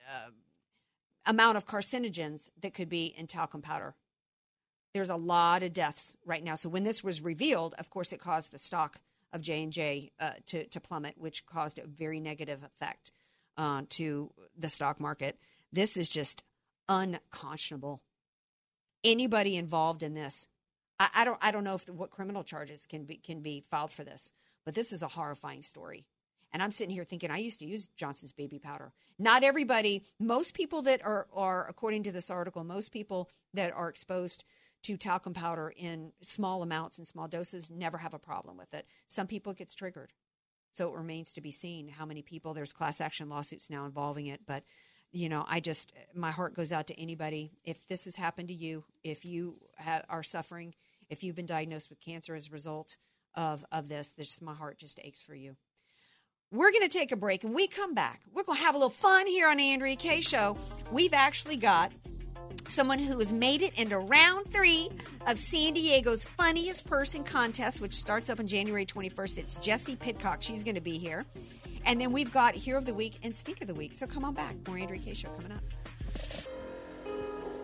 uh, amount of carcinogens that could be in talcum powder there's a lot of deaths right now. So when this was revealed, of course, it caused the stock of J and J uh, to to plummet, which caused a very negative effect uh, to the stock market. This is just unconscionable. Anybody involved in this, I, I don't I don't know if what criminal charges can be can be filed for this, but this is a horrifying story. And I'm sitting here thinking, I used to use Johnson's baby powder. Not everybody, most people that are, are according to this article, most people that are exposed to talcum powder in small amounts and small doses never have a problem with it. Some people it gets triggered. So it remains to be seen how many people there's class action lawsuits now involving it, but you know, I just my heart goes out to anybody if this has happened to you, if you ha- are suffering, if you've been diagnosed with cancer as a result of of this, this my heart just aches for you. We're going to take a break and we come back. We're going to have a little fun here on Andrea Kaye show. We've actually got someone who has made it into round three of San Diego's Funniest Person contest, which starts up on January 21st. It's Jessie Pitcock. She's going to be here. And then we've got Hero of the Week and Stink of the Week. So come on back. More Andrea Kaye. Show coming up.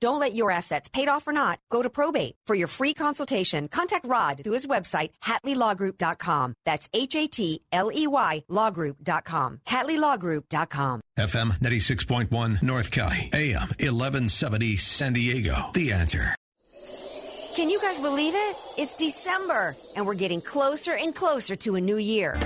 Don't let your assets, paid off or not, go to probate. For your free consultation, contact Rod through his website, HatleyLawGroup.com. That's H A T L E Y Lawgroup.com. HatleyLawGroup.com. FM 96.1 North County, AM 1170 San Diego. The answer. Can you guys believe it? It's December, and we're getting closer and closer to a new year.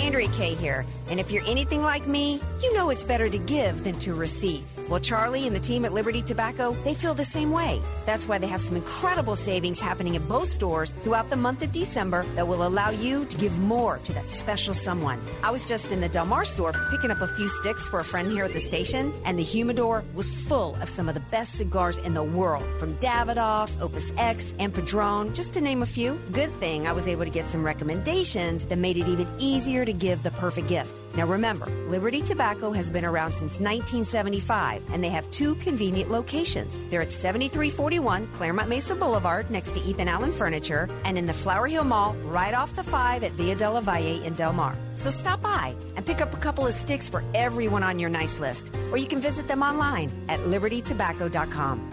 Andrea Kaye here, and if you're anything like me, you know it's better to give than to receive. Well, Charlie and the team at Liberty Tobacco, they feel the same way. That's why they have some incredible savings happening at both stores throughout the month of December that will allow you to give more to that special someone. I was just in the Del Mar store picking up a few sticks for a friend here at the station, and the humidor was full of some of the best cigars in the world, from Davidoff, Opus X, and Padron, just to name a few. Good thing I was able to get some recommendations that made it even easier to give the perfect gift. Now remember, Liberty Tobacco has been around since 1975 and they have two convenient locations. They're at 7341 Claremont Mesa Boulevard next to Ethan Allen Furniture and in the Flower Hill Mall right off the 5 at Via de la Valle in Del Mar. So stop by and pick up a couple of sticks for everyone on your nice list or you can visit them online at libertytobacco.com.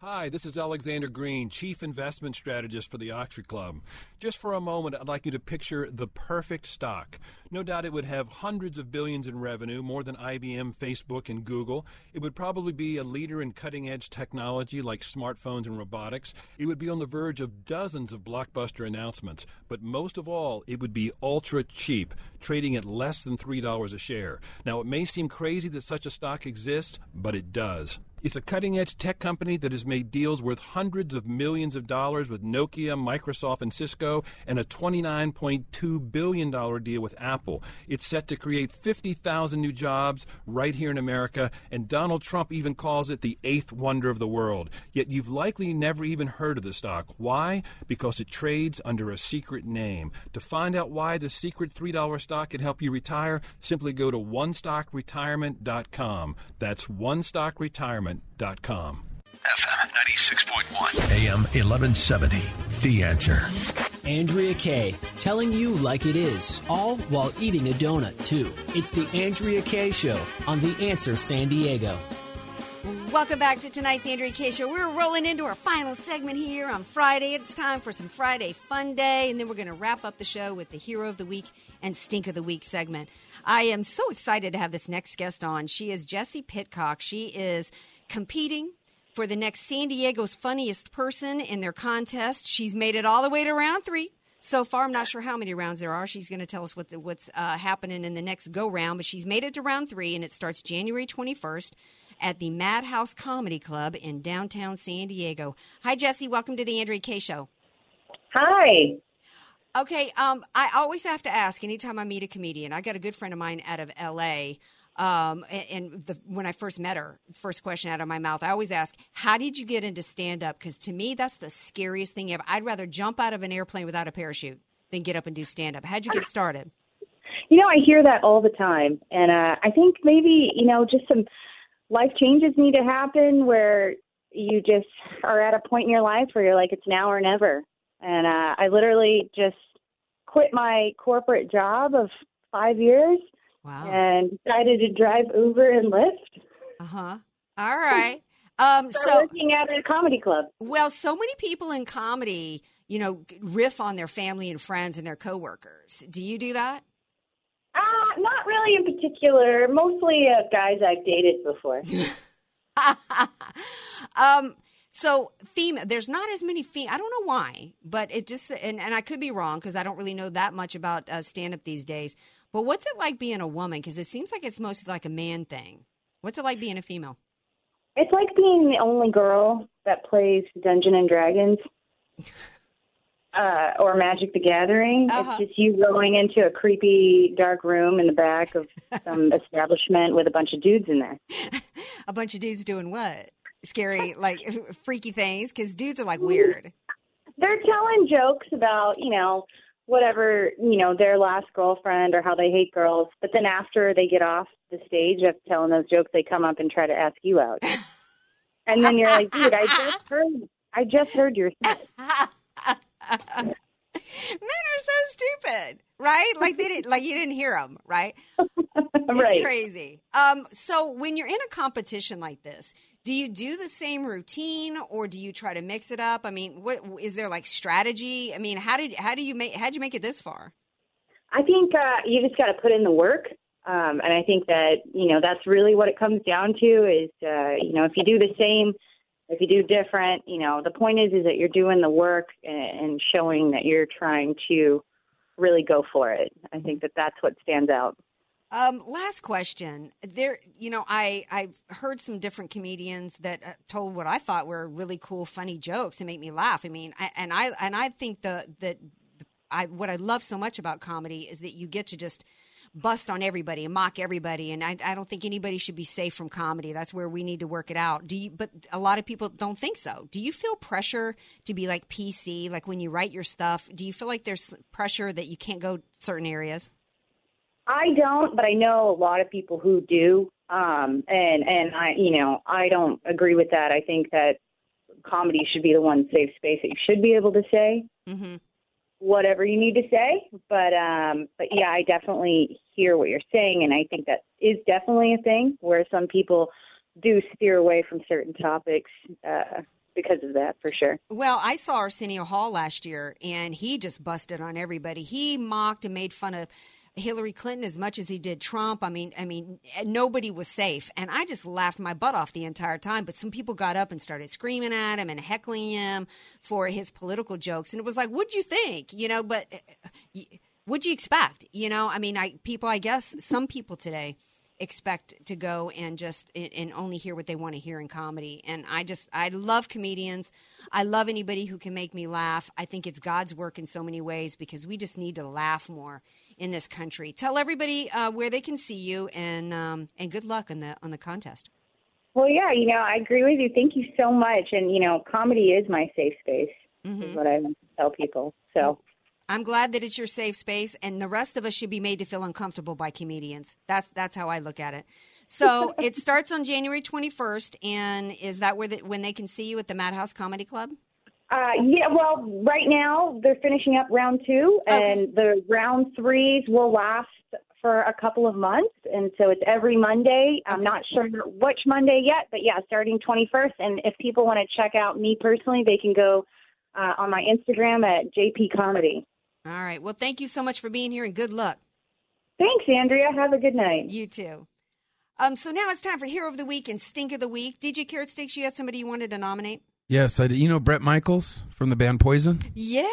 Hi, this is Alexander Green, Chief Investment Strategist for the Oxford Club. Just for a moment, I'd like you to picture the perfect stock. No doubt it would have hundreds of billions in revenue, more than IBM, Facebook, and Google. It would probably be a leader in cutting edge technology like smartphones and robotics. It would be on the verge of dozens of blockbuster announcements. But most of all, it would be ultra cheap, trading at less than $3 a share. Now, it may seem crazy that such a stock exists, but it does. It's a cutting edge tech company that has made deals worth hundreds of millions of dollars with Nokia, Microsoft, and Cisco, and a $29.2 billion deal with Apple. It's set to create 50,000 new jobs right here in America, and Donald Trump even calls it the eighth wonder of the world. Yet you've likely never even heard of the stock. Why? Because it trades under a secret name. To find out why the secret $3 stock can help you retire, simply go to onestockretirement.com. That's onestockretirement.com. FM 96.1, AM 1170. The answer. Andrea Kaye, telling you like it is, all while eating a donut, too. It's the Andrea Kaye Show on The Answer San Diego. Welcome back to tonight's Andrea Kaye Show. We're rolling into our final segment here on Friday. It's time for some Friday Fun Day, and then we're going to wrap up the show with the Hero of the Week and Stink of the Week segment. I am so excited to have this next guest on. She is Jessie Pitcock. She is competing for the next San Diego's funniest person in their contest. She's made it all the way to round three. So far, I'm not sure how many rounds there are. She's going to tell us what the, what's uh, happening in the next go round, but she's made it to round three, and it starts January 21st at the Madhouse Comedy Club in downtown San Diego. Hi, Jesse. Welcome to the Andrea Kaye Show. Hi. Okay, um, I always have to ask anytime I meet a comedian. I got a good friend of mine out of L.A. Um, and, and the, when I first met her, first question out of my mouth, I always ask, "How did you get into stand up?" Because to me, that's the scariest thing ever. I'd rather jump out of an airplane without a parachute than get up and do stand up. How'd you get started? You know, I hear that all the time, and uh, I think maybe you know just some life changes need to happen where you just are at a point in your life where you're like, it's now or never. And uh, I literally just quit my corporate job of five years wow. and decided to drive Uber and Lyft. Uh huh. All right. Um, so working at a comedy club. Well, so many people in comedy, you know, riff on their family and friends and their coworkers. Do you do that? Uh, not really in particular. Mostly uh, guys I've dated before. [laughs] um, so female, there's not as many female. I don't know why, but it just and, and I could be wrong because I don't really know that much about uh, stand up these days. But what's it like being a woman? Because it seems like it's mostly like a man thing. What's it like being a female? It's like being the only girl that plays Dungeon and Dragons. [laughs] Uh, or Magic the Gathering. Uh-huh. It's just you going into a creepy dark room in the back of some [laughs] establishment with a bunch of dudes in there. A bunch of dudes doing what? Scary, like [laughs] freaky things. Because dudes are like weird. They're telling jokes about, you know, whatever, you know, their last girlfriend or how they hate girls. But then after they get off the stage of telling those jokes, they come up and try to ask you out. and then you're like, dude, I just [laughs] heard, I just heard your. [laughs] Men are so stupid, right? Like they didn't, like you didn't hear them, right? [laughs] It's Right. crazy. Um, so when you're in a competition like this, do you do the same routine or do you try to mix it up? I mean, what is there like strategy? I mean, how did how do you make how'd you make it this far? I think uh, you just got to put in the work. Um, and I think that, you know, that's really what it comes down to is, uh, you know, if you do the same, if you do different, you know, the point is, is that you're doing the work and, and showing that you're trying to really go for it. I think that that's what stands out. Um, last question. There, you know, I I've heard some different comedians that uh, told what I thought were really cool, funny jokes and make me laugh. I mean, I, and I and I think the that I what I love so much about comedy is that you get to just bust on everybody and mock everybody. And I, I don't think anybody should be safe from comedy. That's where we need to work it out. Do you? But a lot of people don't think so. Do you feel pressure to be like PC? Like when you write your stuff, do you feel like there's pressure that you can't go certain areas? I don't, but I know a lot of people who do. Um, and and I, you know, I don't agree with that. I think that comedy should be the one safe space that you should be able to say Mm-hmm. Whatever you need to say. But um, but yeah, I definitely hear what you're saying, and I think that is definitely a thing where some people do steer away from certain topics uh, because of that, for sure. Well, I saw Arsenio Hall last year, and he just busted on everybody. He mocked and made fun of Hillary Clinton as much as he did Trump. I mean, I mean, nobody was safe, and I just laughed my butt off the entire time. But some people got up and started screaming at him and heckling him for his political jokes, and it was like, "What'd you think?" You know, but uh, what'd you expect? You know, I mean, I people, I guess some people today expect to go and just and only hear what they want to hear in comedy and i just i love comedians i love anybody who can make me laugh i think it's god's work in so many ways because we just need to laugh more in this country tell everybody uh, where they can see you and um, and good luck on the on the contest Well, yeah, you know, I agree with you. Thank you so much. And you know, comedy is my safe space. Mm-hmm. Is what I tell people. So. I'm glad that it's your safe space and the rest of us should be made to feel uncomfortable by comedians that's that's how i look at it so [laughs] it starts on january 21st and is that where the, when they can see you at the madhouse comedy club Uh, yeah, well, right now they're finishing up round two, and the round threes will last for a couple of months, and so it's every Monday. I'm not sure which Monday yet, but yeah, starting 21st. And if people want to check out me personally, they can go uh, on my Instagram at JP Comedy. All right. Well, thank you so much for being here and good luck. Thanks, Andrea. Have a good night. You too. Um, so now it's time for Hero of the Week and Stink of the Week. DJ Carrot Sticks, you had somebody you wanted to nominate? Yes, I, you know Bret Michaels from the band Poison. Yeah,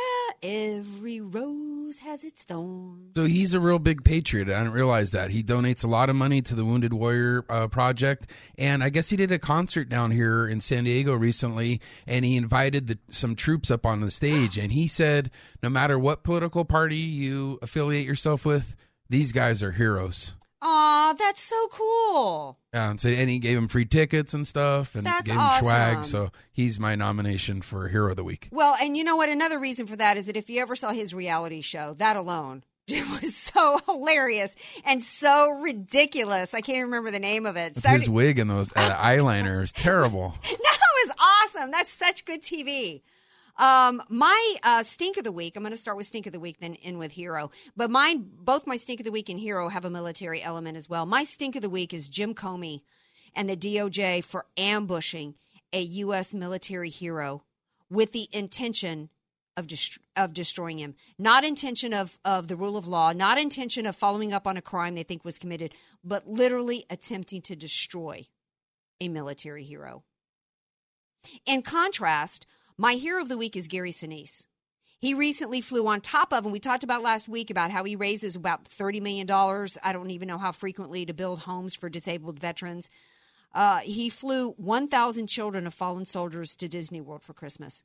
every rose has its thorn. So he's a real big patriot. I didn't realize that. He donates a lot of money to the Wounded Warrior uh, Project. And I guess he did a concert down here in San Diego recently, and he invited the, some troops up on the stage. And he said, no matter what political party you affiliate yourself with, these guys are heroes. Aw, that's so cool. Yeah, and, so, and he gave him free tickets and stuff and That's gave him awesome. swag. So he's my nomination for Hero of the Week. Well, and you know what? Another reason for that is that if you ever saw his reality show, that alone [laughs] it was so hilarious and so ridiculous. I can't even remember the name of it. With So- his wig and those uh, [laughs] eyeliner is terrible. [laughs] that was awesome. That's such good TV. Um, my uh, stink of the week. I'm going to start with stink of the week, then end with hero. But mine, both my stink of the week and hero have a military element as well. My stink of the week is Jim Comey and the DOJ for ambushing a U.S. military hero with the intention of dest- of destroying him, not intention of of the rule of law, not intention of following up on a crime they think was committed, but literally attempting to destroy a military hero. In contrast, my hero of the week is Gary Sinise. He recently flew on top of, and we talked about last week about how he raises about $30 million. I don't even know how frequently to build homes for disabled veterans. Uh, he flew 1,000 children of fallen soldiers to Disney World for Christmas.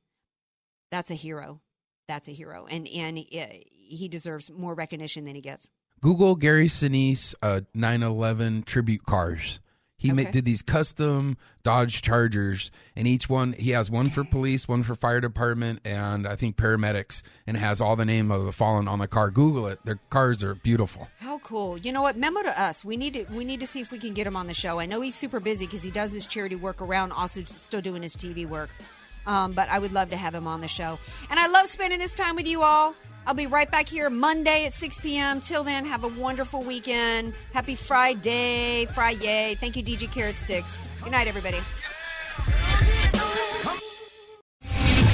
That's a hero. That's a hero. And, and he, he deserves more recognition than he gets. Google Gary Sinise uh, 911 tribute cars. He ma- Okay. did these custom Dodge Chargers, and each one he has one for police, one for fire department, and I think paramedics, and it has all the name of the fallen on the car. Google it; their cars are beautiful. How cool! You know what? Memo to us. We need to we need to see if we can get him on the show. I know he's super busy because he does his charity work around, also still doing his TV work. Um, but I would love to have him on the show. And I love spending this time with you all. I'll be right back here Monday at 6 p.m. Till then, have a wonderful weekend. Happy Friday, Friday. Thank you, DJ Carrot Sticks. Good night, everybody.